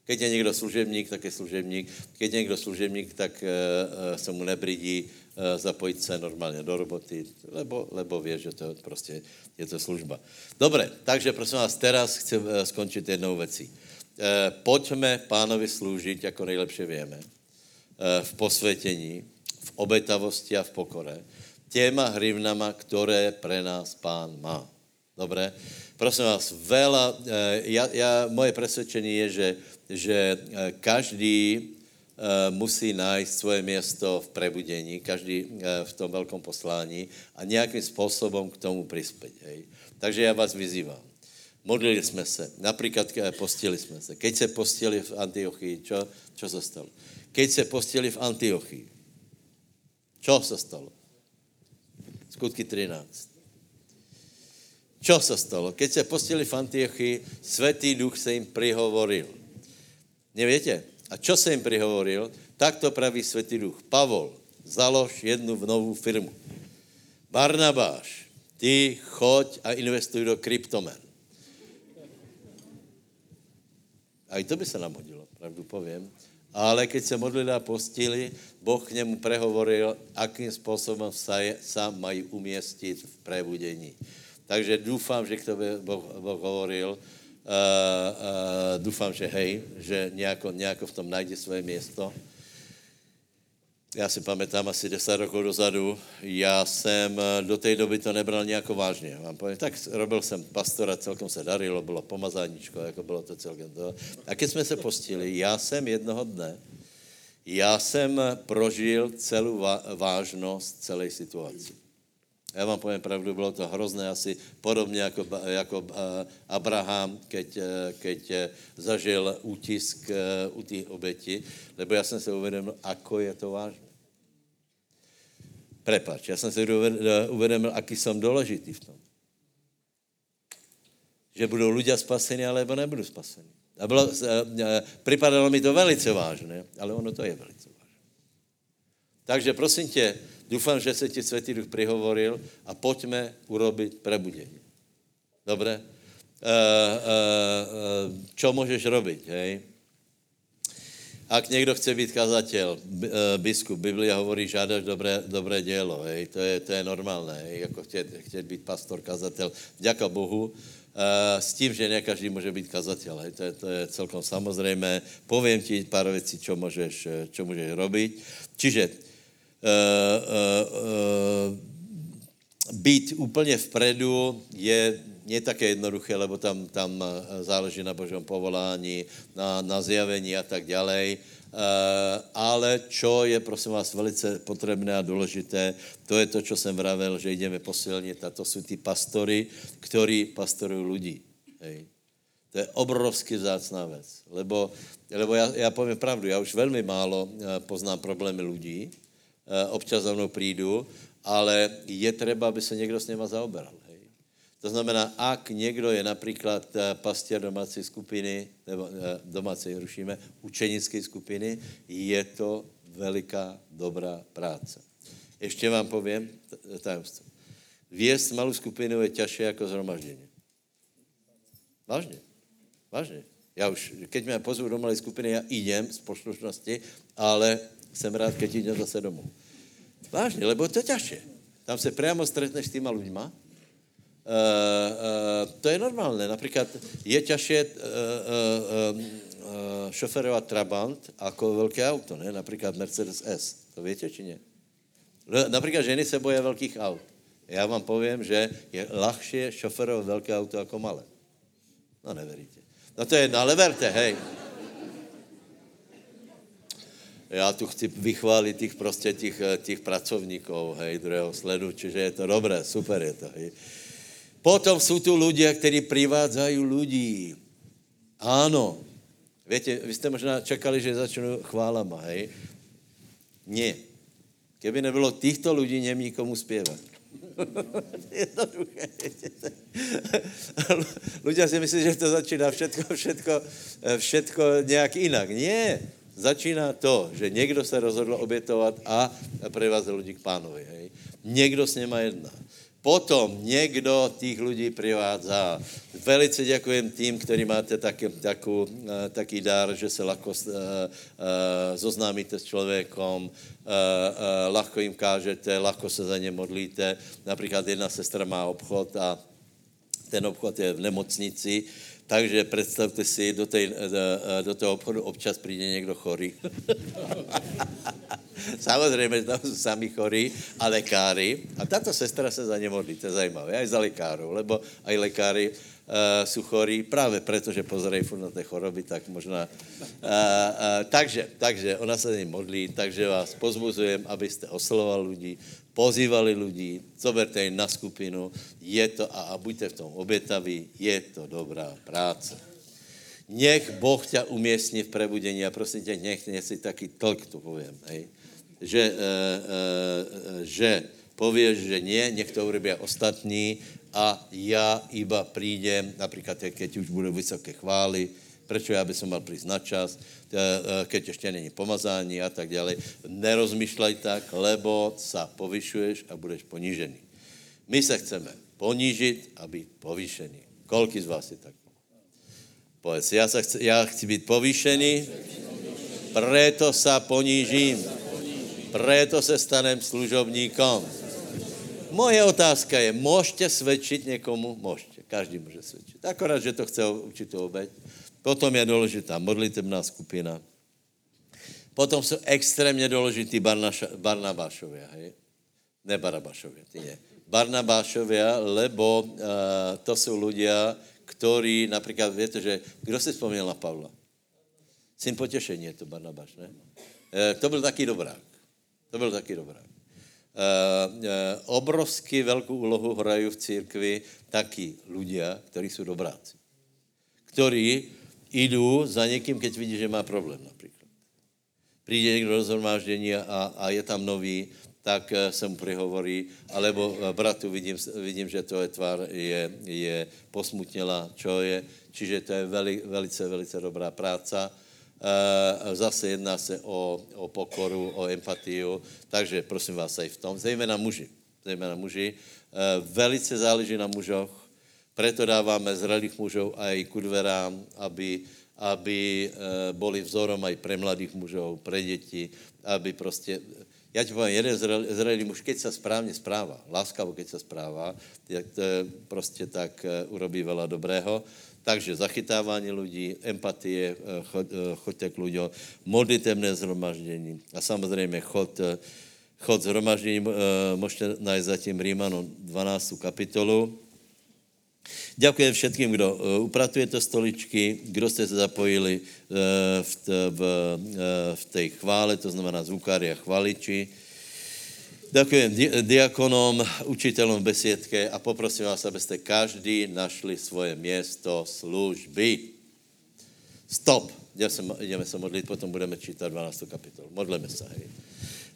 Keď je někdo služebník, tak je služebník. Keď je někdo služebník, tak uh, se mu nebridí uh, zapojit se normálně do roboty, lebo, lebo ví, že to prostě je to služba. Dobre, takže prosím vás, teraz chci uh, skončit jednou věcí. Uh, pojďme pánovi sloužit, jako nejlepše víme. Eh, v posvětění, v obetavosti a v pokore, těma hrivnama, které pre nás pán má. Dobré? Prosím vás, veľa, eh, ja, ja, moje presvedčení je, že, že eh, každý musí najít svoje město v prebudení, každý v tom velkom poslání a nějakým způsobem k tomu přispět. Takže já vás vyzývám. Modlili jsme se, například postili jsme se. Keď se postili v Antiochii, čo, čo se stalo? Keď se postili v Antiochii, čo se stalo? Skutky 13. Čo se stalo? Keď se postili v Antiochii, Svetý duch se jim prihovoril. Nevíte? A čo se jim prihovoril? Tak to praví Svetý duch. Pavol, založ jednu novou firmu. Barnabáš, ty choď a investuj do kryptomen. A i to by se nám hodilo, pravdu povím. Ale keď se modlili a postili, Boh k němu prehovoril, akým způsobem sa mají umístit v prebudení. Takže doufám, že k tobě Boh, boh hovoril, uh, uh, doufám, že hej, že nějako, nějako v tom najde svoje město. Já si pamätám asi 10 rokov dozadu, já jsem eh, do té doby to nebral nějak vážně. Tak robil jsem pastora, celkom se darilo, bylo pomazáníčko, jako bylo to celkem to. A když jsme se postili, já jsem jednoho dne, já jsem prožil celou vážnost celé situace. Já vám povím pravdu, bylo to hrozné, asi podobně jako, jako eh, Abraham, keď, eh, keď eh, zažil útisk u té oběti, lebo já jsem se uvědomil, ako je to vážné. Prepač, já jsem se uvědomil, aký jsem důležitý v tom. Že budou lidé spaseni, alebo nebudou spaseni. A bylo, připadalo mi to velice vážné, ale ono to je velice vážné. Takže prosím tě, Dúfam, že se ti Svetý Duch prihovoril a pojďme urobit prebudení. Dobre? Uh, uh, uh, čo můžeš robiť, hej? Ak někdo chce být kazatel, biskup, Biblia hovorí, žádáš dobré, dobré dělo, hej, to je, to je normálné, hej, jako chtět, chtět být pastor, kazatel, děka Bohu, s tím, že ne každý může být kazatel, to je, to je celkom samozřejmé. Povím ti pár věcí, čo můžeš, můžeš robiť. Čiže Eh, eh, eh, být úplně vpredu je nie také jednoduché, lebo tam, tam záleží na Božom povolání, na, na zjavení a tak ďalej. Ale čo je, prosím vás, velice potřebné a důležité, to je to, čo jsem vravel, že jdeme posilnit a to jsou ty pastory, ktorí pastorují lidi. Hej. To je obrovský vzácná věc. Lebo, lebo já, já povím pravdu, já už velmi málo poznám problémy lidí, Eh, občas za mnou přijdu, ale je třeba, aby se někdo s něma zaoberal. Hej. To znamená, ak někdo je například eh, pastěr domácí skupiny, nebo eh, domácí rušíme, učenické skupiny, je to veliká, dobrá práce. Ještě vám povím tajemstvo. Věst malou skupinu je těžší jako zhromaždění. Vážně. Vážně. Já už, keď mě pozvu do malé skupiny, já jdem z poslušnosti, ale jsem rád, keď jdem zase domů. Vážně, lebo to je těžké. Tam se přímo stretneš s těma lidma. Uh, uh, to je normálné. Například je těžké uh, uh, uh, šoferovat Trabant jako velké auto, ne? Například Mercedes S. To víte, či ne? Například ženy se bojí velkých aut. Já vám povím, že je lahšie šoferovat velké auto jako malé. No neveríte. No to je jedna, ale verte, hej já tu chci vychválit těch prostě těch, eh, těch pracovníků, hej, druhého sledu, čiže je to dobré, super je to, hej. Potom jsou tu lidé, kteří privádzají lidí. Ano. Víte, vy jste možná čekali, že začnu chválama, hej? Ne. Keby nebylo těchto lidí, nemí komu zpěvat. <laughs> Jednoduché. Ľudia <laughs> si myslí, že to začíná všetko, všetko, eh, všetko nějak jinak. Nie. Začíná to, že někdo se rozhodl obětovat a privázet lidi k pánovi. Hej. Někdo s něma jedná. Potom někdo těch lidí privádza. Velice děkujem tým, který máte taky, takú, eh, taký dar, že se lahko uh, uh, zoznámíte s člověkom, uh, uh, lahko jim kážete, lahko se za ně modlíte. Například jedna sestra má obchod a ten obchod je v nemocnici takže představte si, do, tej, do, do toho obchodu občas přijde někdo chorý. <laughs> Samozřejmě, tam jsou sami chorí a lékáři. A tato sestra se za ně modlí, to je zajímavé, aj za lékárů, lebo aj lékáři uh, jsou chorí právě proto, že pozerají furt na té choroby, tak možná. Uh, uh, takže, takže ona se za ně modlí, takže vás pozbuzujem, abyste oslovoval lidi, pozývali lidi, zoberte jim na skupinu, je to, a, a buďte v tom obětaví, je to dobrá práce. Nech Boh tě uměstní v prebudení a prosím tě, nech, si taky tlk, to povím, hej že, uh, uh, že pověš, že nie, nech to urobí ostatní a já iba prídem, například keď už budou vysoké chvály, prečo já bych mal přijít na čas, keď ještě není pomazání a tak dále. Nerozmýšlej tak, lebo sa povyšuješ a budeš ponížený. My se chceme ponížit a být povýšený. Kolik z vás je tak? Povedz, já, sa chci, já chci být povýšený, preto sa ponížím. Preto se stanem služobníkom. Moje otázka je, můžete svědčit někomu? Můžete, každý může svědčit. Akorát, že to chce určitou obeď. Potom je důležitá modlitebná skupina. Potom jsou extrémně důležitý Barnabášovia, hej? Ne Barabášovia, ty ne. Barnabášovia, lebo uh, to jsou ľudia, ktorí, například, víte, že, kdo si vzpomněl na Pavla? Syn potěšení je to Barnabáš, ne? Uh, to byl taky dobrák. To byl taky dobré. Uh, uh, obrovsky velkou úlohu hrají v církvi taky ľudia, kteří jsou dobráci. Kteří jdou za někým, keď vidí, že má problém například. Přijde někdo do zhromáždění a, a je tam nový, tak uh, se mu prihovorí, alebo uh, bratu vidím, vidím, že to je tvár je, je posmutněla, čo je, čiže to je veli, velice, velice dobrá práca. Eh, zase jedná se o, o pokoru, o empatiu, takže prosím vás i v tom, zejména muži, zejména muži, eh, velice záleží na mužoch, preto dáváme zralých mužov aj kudverám, aby, aby eh, boli vzorom aj pre mladých mužov, pre děti, aby prostě, já ti povím, jeden zralý muž, keď se správně správa, láskavo, keď se správa, jak to prostě tak urobí veľa dobrého. Takže zachytávání lidí, empatie, eh, chod, eh, choďte k ľuďom, modlitevné zhromaždění a samozřejmě chod, eh, chod zhromaždění můžete najít zatím Rímanom 12. kapitolu. Děkuji všetkým, kdo upratujete stoličky, kdo jste se zapojili v, v, v té chvále, to znamená zvukáři a chvaliči. Děkuji diakonom, učitelům v besiedke a poprosím vás, abyste každý našli svoje město služby. Stop. Jdeme se, se modlit, potom budeme čítat 12. kapitolu. Modleme se.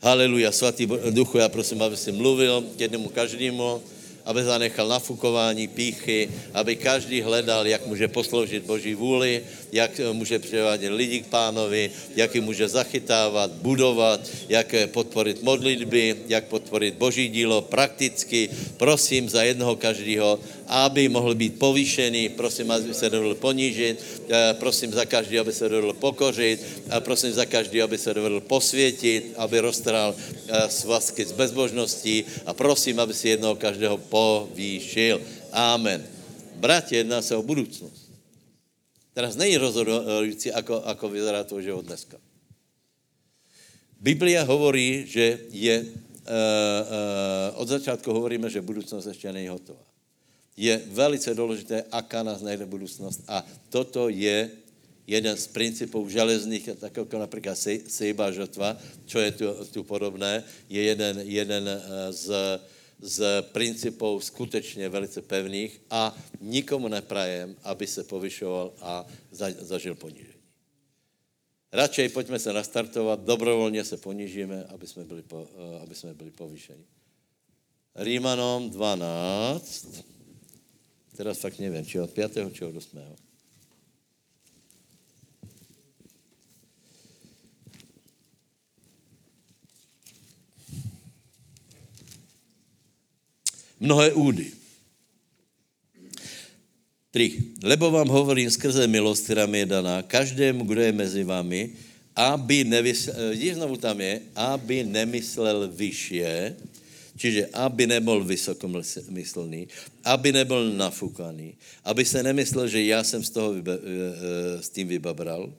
Haleluja. Svatý duchu, já prosím, aby si mluvil k jednomu každému, aby zanechal nafukování, píchy, aby každý hledal, jak může posloužit Boží vůli, jak může přivádět lidi k pánovi, jak ji může zachytávat, budovat, jak podporit modlitby, jak podporit Boží dílo prakticky. Prosím za jednoho každého, aby mohl být povýšený, prosím, aby se dovedl ponížit, eh, prosím za každý, aby se dovedl pokořit, prosím za každý, aby se dovedl posvětit, aby roztral eh, svazky z bezbožností a prosím, aby si jednoho každého povýšil. Amen. Bratě, jedná se o budoucnost. Teraz není rozhodující, ako, ako vyzerá to život dneska. Biblia hovorí, že je, uh, uh, od začátku hovoríme, že budoucnost ještě není hotová. Je velice důležité, aká nás najde budoucnost a toto je jeden z principů železných, tak jako například sejba žotva, čo je tu, tu podobné, je jeden, jeden eh, z, z principů skutečně velice pevných a nikomu neprajem, aby se povyšoval a za, zažil ponížení. Radšej pojďme se nastartovat, dobrovolně se ponížíme, aby jsme byli, po, eh, aby jsme byli povyšeni. Rímanom 12, teraz fakt nevím, či od 5. či od 8. mnohé údy. Tri. Lebo vám hovorím skrze milost, která mi je daná, každému, kdo je mezi vámi, aby nevysl... Vidíš, znovu tam je, aby nemyslel vyššie, čiže aby nebyl vysokomyslný, aby nebyl nafukaný, aby se nemyslel, že já jsem z toho vyba... Eh, eh, s tím vybabral,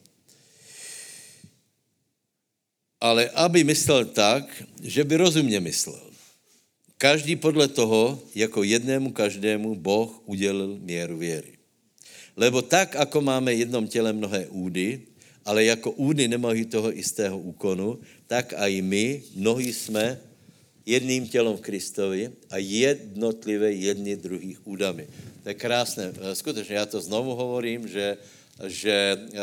ale aby myslel tak, že by rozumně myslel. Každý podle toho, jako jednému každému Boh udělil míru věry. Lebo tak, ako máme jednom těle mnohé údy, ale jako údy nemají toho istého úkonu, tak i my, mnohí jsme jedným tělom v Kristovi a jednotlivé jedni druhých údami. To je krásné. Eh, skutečně, já to znovu hovorím, že, že eh,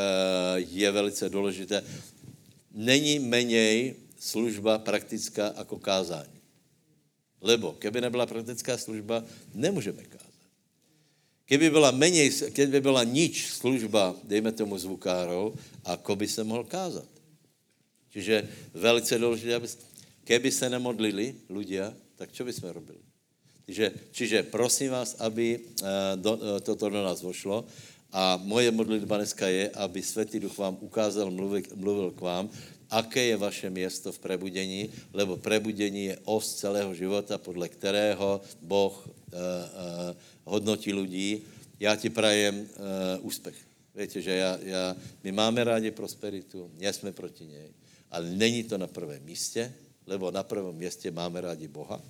je velice důležité. Není menej služba praktická jako kázání. Lebo keby nebyla praktická služba, nemůžeme kázat. Kdyby byla menej, kdyby byla nič služba, dejme tomu zvukárov, ako by se mohl kázat. Čiže velice důležité, aby, keby se nemodlili ľudia, tak čo by jsme robili? Čiže, čiže prosím vás, aby uh, do, uh, toto do nás vošlo a moje modlitba dneska je, aby Světý Duch vám ukázal, mluvil, mluvil k vám, aké je vaše město v prebudení, lebo prebudení je os celého života, podle kterého Boh uh, uh, hodnotí lidí. Já ti prajem uh, úspěch. Víte, že já, já, my máme rádi prosperitu, jsme proti něj, ale není to na prvém místě, lebo na prvom městě máme rádi Boha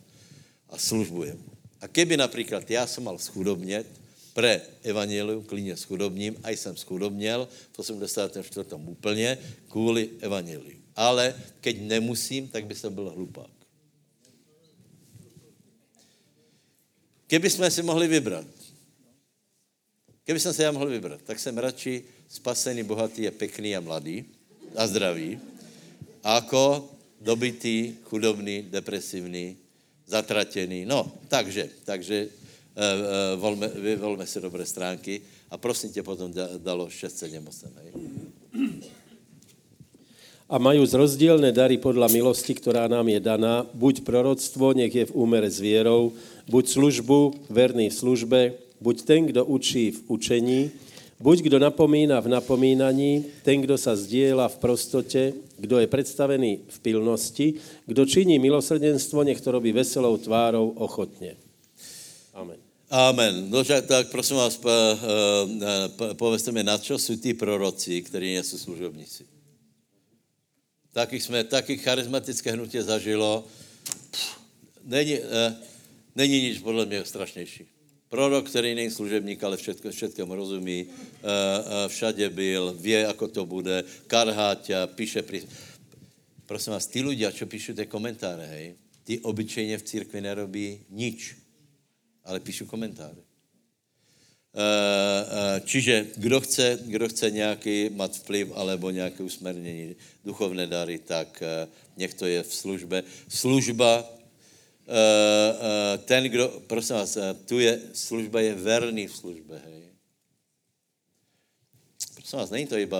a službujeme. A keby například já jsem mal schudobnět pre evangelium, klíně schudobním, a jsem schudobněl v 84. úplně kvůli evangeliu. Ale keď nemusím, tak by jsem byl hlupák. Keby jsme si mohli vybrat, keby jsem se já mohl vybrat, tak jsem radši spasený, bohatý a pěkný a mladý a zdravý, jako dobitý, chudobný, depresivní, zatratěný. No, takže, takže uh, uh, volme, vyvolme si dobré stránky a prosím tě potom da, dalo 600 nemocen. Hej. A mají rozdílné dary podle milosti, která nám je daná, buď proroctvo, nech je v úmere s věrou, buď službu, verný v službe, buď ten, kdo učí v učení, Buď kdo napomíná v napomínaní, ten, kdo sa zdieľa v prostotě, kdo je představený v pilnosti, kdo činí milosrdenstvo, nech to robí veselou tvárou ochotně. Amen. Amen. No tak prosím vás, po, eh, po, povězte mi, na čo jsou ty proroci, kteří jsou služobníci? Takých jsme, takých charismatické hnutě zažilo. Není, eh, není nič podle mě strašnější. Prorok, který není služebník, ale všetko, všetkému rozumí, uh, uh, všade byl, vie, ako to bude, karhá píše... Pri... Prosím vás, ty ľudia, čo píšu tie komentáře, hej, ty obyčejně v církvi nerobí nič, ale píšu komentáře. Uh, čiže kdo chce, kdo chce nějaký mat vplyv alebo nějaké usmernění, duchovné dary, tak nech to je v službe. Služba Eh, eh, ten, kdo, prosím vás, eh, tu je, služba je verný v službe, hej. Prosím vás, není to iba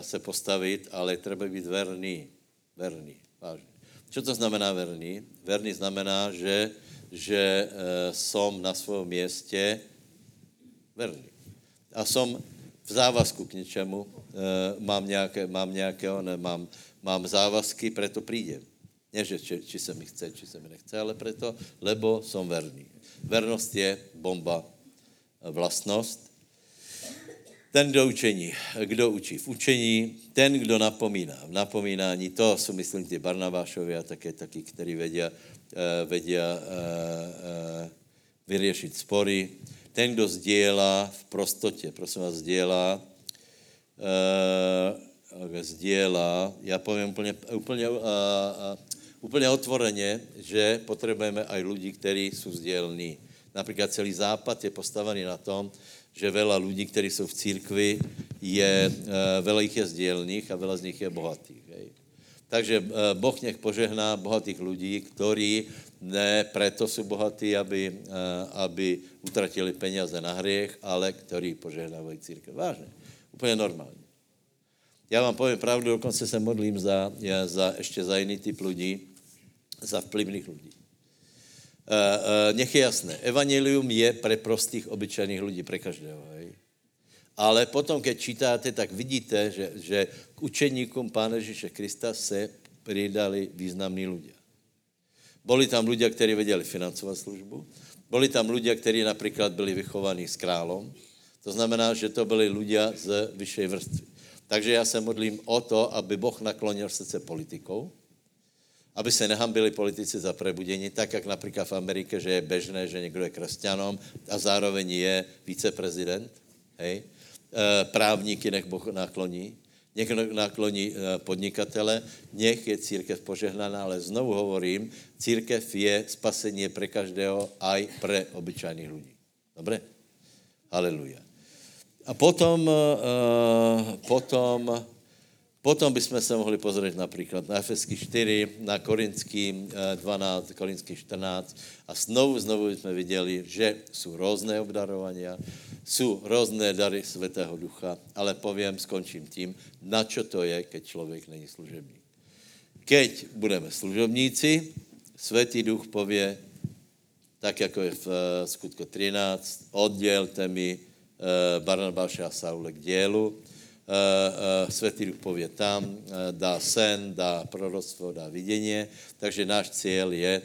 se postavit, ale treba být verný. Verný, vážně. Co to znamená verný? Verný znamená, že, že som na svém městě verný. A som v závazku k něčemu, mám nějaké, mám nějaké, ne, mám, závazky, preto prídem. Ne, že či, či se mi chce, či se mi nechce, ale proto, lebo jsem verný. Vernost je bomba vlastnost. Ten, kdo učení, kdo učí v učení, ten, kdo napomíná. V napomínání, to jsou, myslím, ty Barnabášovi a také taky, který vedia, uh, vedia uh, uh, vyřešit spory. Ten, kdo sdělá v prostotě, prosím vás, sdělá, uh, sdělá, já povím úplně, úplně uh, uh, úplně otvoreně, že potřebujeme aj lidi, kteří jsou vzdělní. Například celý západ je postavený na tom, že vela lidí, kteří jsou v církvi, je, eh, vela jich je vzdělných a vela z nich je bohatých. Hej. Takže eh, Boh nech požehná bohatých lidí, kteří ne preto jsou bohatí, aby, eh, aby utratili peněze na hriech, ale kteří požehnávají církev. Vážně. Úplně normálně. Já vám povím pravdu, dokonce se modlím za, za ještě za jiný typ lidí, za vplyvných lidí. Uh, uh, nech je jasné, evangelium je pre prostých, obyčejných lidí, pre každého. Hej. Ale potom, keď čítáte, tak vidíte, že, že k učeníkům Pána Ježíše Krista se přidali významní lidé. Byli tam lidé, kteří věděli financovat službu, byli tam lidé, kteří například byli vychovaní s králom, to znamená, že to byli lidé z vyšší vrstvy. Takže já se modlím o to, aby Boh naklonil srdce politikou, aby se nehambili politici za prebudění, tak jak například v Americe, že je bežné, že někdo je křesťanom a zároveň je viceprezident, hej? E, právníky nech Boh nakloní, nech nakloní e, podnikatele, nech je církev požehnaná, ale znovu hovorím, církev je spasení pre každého, aj pre obyčajných lidí. Dobre? Haleluja. A potom, uh, potom Potom bychom se mohli pozrieť například na Efesky 4, na Korinský 12, eh, Korinský 14 a znovu, znovu jsme viděli, že jsou různé obdarovania, jsou různé dary Svatého Ducha, ale povím, skončím tím, na čo to je, keď člověk není služebník. Keď budeme služobníci, Svatý Duch pově, tak jako je v eh, skutku 13, oddělte mi eh, Barnabáša a Saule k dělu, Světý duch pově tam, eh, dá sen, dá proroctvo, dá vidění, takže náš cíl je,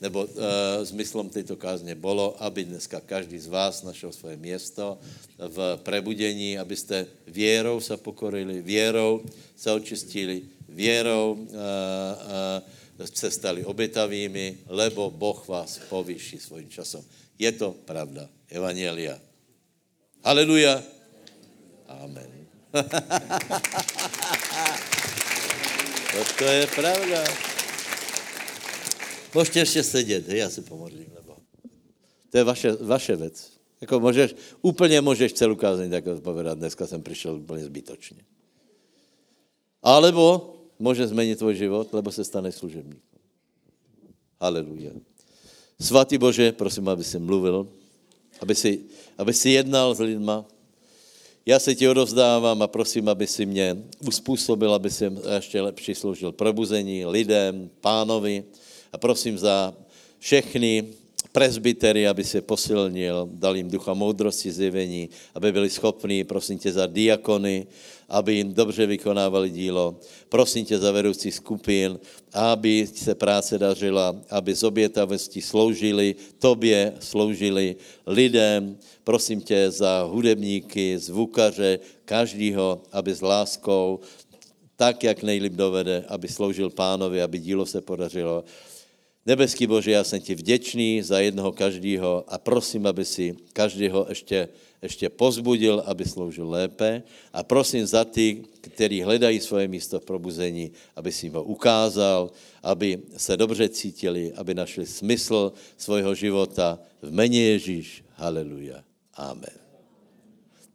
nebo uh, zmyslom této kázně bylo, aby dneska každý z vás našel svoje město v prebudení, abyste věrou se pokorili, věrou se očistili, věrou uh, uh, se stali obětavými, lebo Boh vás povýší svým časom. Je to pravda. Evangelia. Haleluja. Amen. To je pravda. Můžete ještě sedět, já si pomodlím, nebo... To je vaše, vaše věc. Jako můžeš, úplně můžeš celou kázeň tak odpovědat, dneska jsem přišel úplně zbytočně. Alebo může změnit tvůj život, lebo se stane služebníkem. Haleluja. Svatý Bože, prosím, aby si mluvil, aby si, aby si jednal s lidma, já se ti odovzdávám a prosím, aby si mě uspůsobil, aby jsem ještě lepší sloužil probuzení lidem, pánovi a prosím za všechny presbytery, aby se posilnil, dal jim ducha moudrosti, zjevení, aby byli schopní, prosím tě, za diakony, aby jim dobře vykonávali dílo. Prosím tě za vedoucí skupin, aby se práce dařila, aby z obětavosti sloužili tobě, sloužili lidem. Prosím tě za hudebníky, zvukaře, každýho, aby s láskou, tak, jak nejlíp dovede, aby sloužil pánovi, aby dílo se podařilo. Nebeský Bože, já jsem ti vděčný za jednoho každého a prosím, aby si každého ještě ještě pozbudil, aby sloužil lépe a prosím za ty, kteří hledají svoje místo v probuzení, aby si ho ukázal, aby se dobře cítili, aby našli smysl svého života v mene Ježíš. Haleluja. Amen.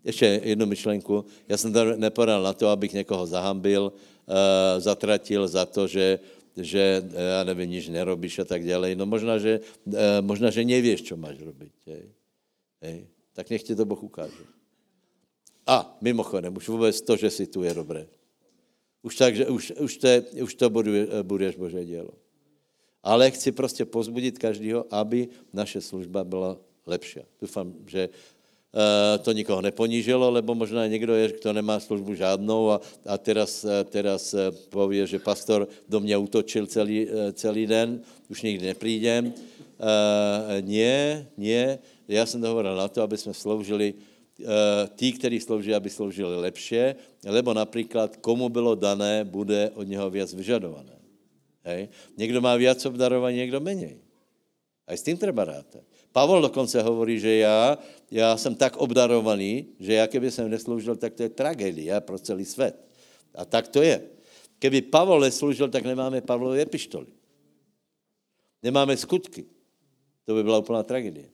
Ještě jednu myšlenku. Já jsem to nepodal na to, abych někoho zahambil, uh, zatratil za to, že že já nevím, nič nerobíš a tak dále. No možná, že, uh, možná, že nevíš, co máš robiť. Hej. Hej tak nech ti to Boh ukáže. A mimochodem, už vůbec to, že si tu je dobré. Už, tak, že, už, už, to, už to buduje, budeš Bože dělo. Ale chci prostě pozbudit každého, aby naše služba byla lepší. Doufám, že uh, to nikoho neponížilo, lebo možná někdo je, kdo nemá službu žádnou a, a teraz, eh, teraz eh, pově, že pastor do mě utočil celý, celý den, už nikdy neprídem. Nie, nie, já jsem to hovoril na to, aby jsme sloužili, tí, kteří slouží, aby sloužili lepšie, lebo například komu bylo dané, bude od něho víc vyžadované. Hej? Někdo má víc obdarovaní, někdo méně. A s tím treba rátať. Pavol dokonce hovorí, že já, já jsem tak obdarovaný, že já keby jsem nesloužil, tak to je tragédia pro celý svět. A tak to je. Keby Pavol nesloužil, tak nemáme Pavlové epištoly. Nemáme skutky. To by byla úplná tragédie.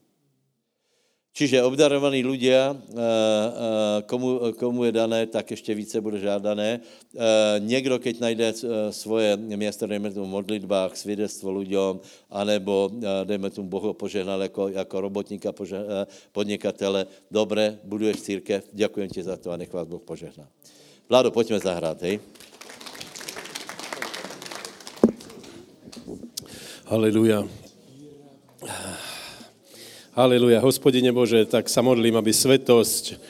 Čiže obdarovaní ľudia, eh, eh, komu, komu je dané, tak ještě více bude žádané. Eh, někdo, keď najde svoje město, dejme tomu modlitbách, svědectvo ľuďom, anebo dejme tomu Bohu požehnal jako, jako robotníka, podnikatele, dobré, buduješ církev, děkujem ti za to a nech vás Boh požehná. Vládo, pojďme zahrát, hej. Haleluja. Haleluja. Hospodine Bože, tak sa modlím, aby svetosť,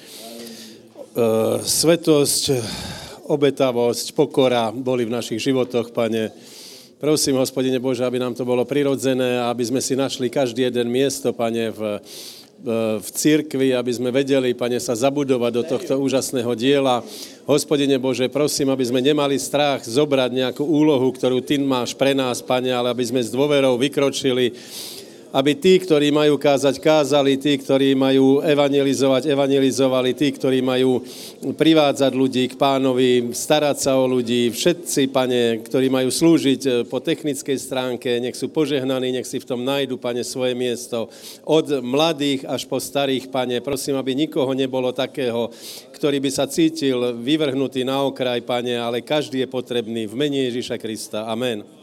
uh, svetosť, obetavosť, pokora boli v našich životoch, Pane. Prosím, hospodine Bože, aby nám to bolo prirodzené a aby sme si našli každý jeden miesto, Pane, v, v církvi, aby sme vedeli, pane, sa zabudovať do tohto úžasného diela. Hospodine Bože, prosím, aby sme nemali strach zobrať nejakú úlohu, ktorú Ty máš pre nás, pane, ale aby sme s dôverou vykročili aby tí, ktorí majú kázať, kázali, tí, ktorí majú evangelizovať, evangelizovali, tí, ktorí majú privádzať ľudí k pánovi, starať sa o ľudí, všetci, pane, ktorí majú slúžiť eh, po technickej stránke, nech sú požehnaní, nech si v tom najdu, pane, svoje miesto. Od mladých až po starých, pane, prosím, aby nikoho nebolo takého, ktorý by sa cítil vyvrhnutý na okraj, pane, ale každý je potrebný v mene Ježíša Krista. Amen.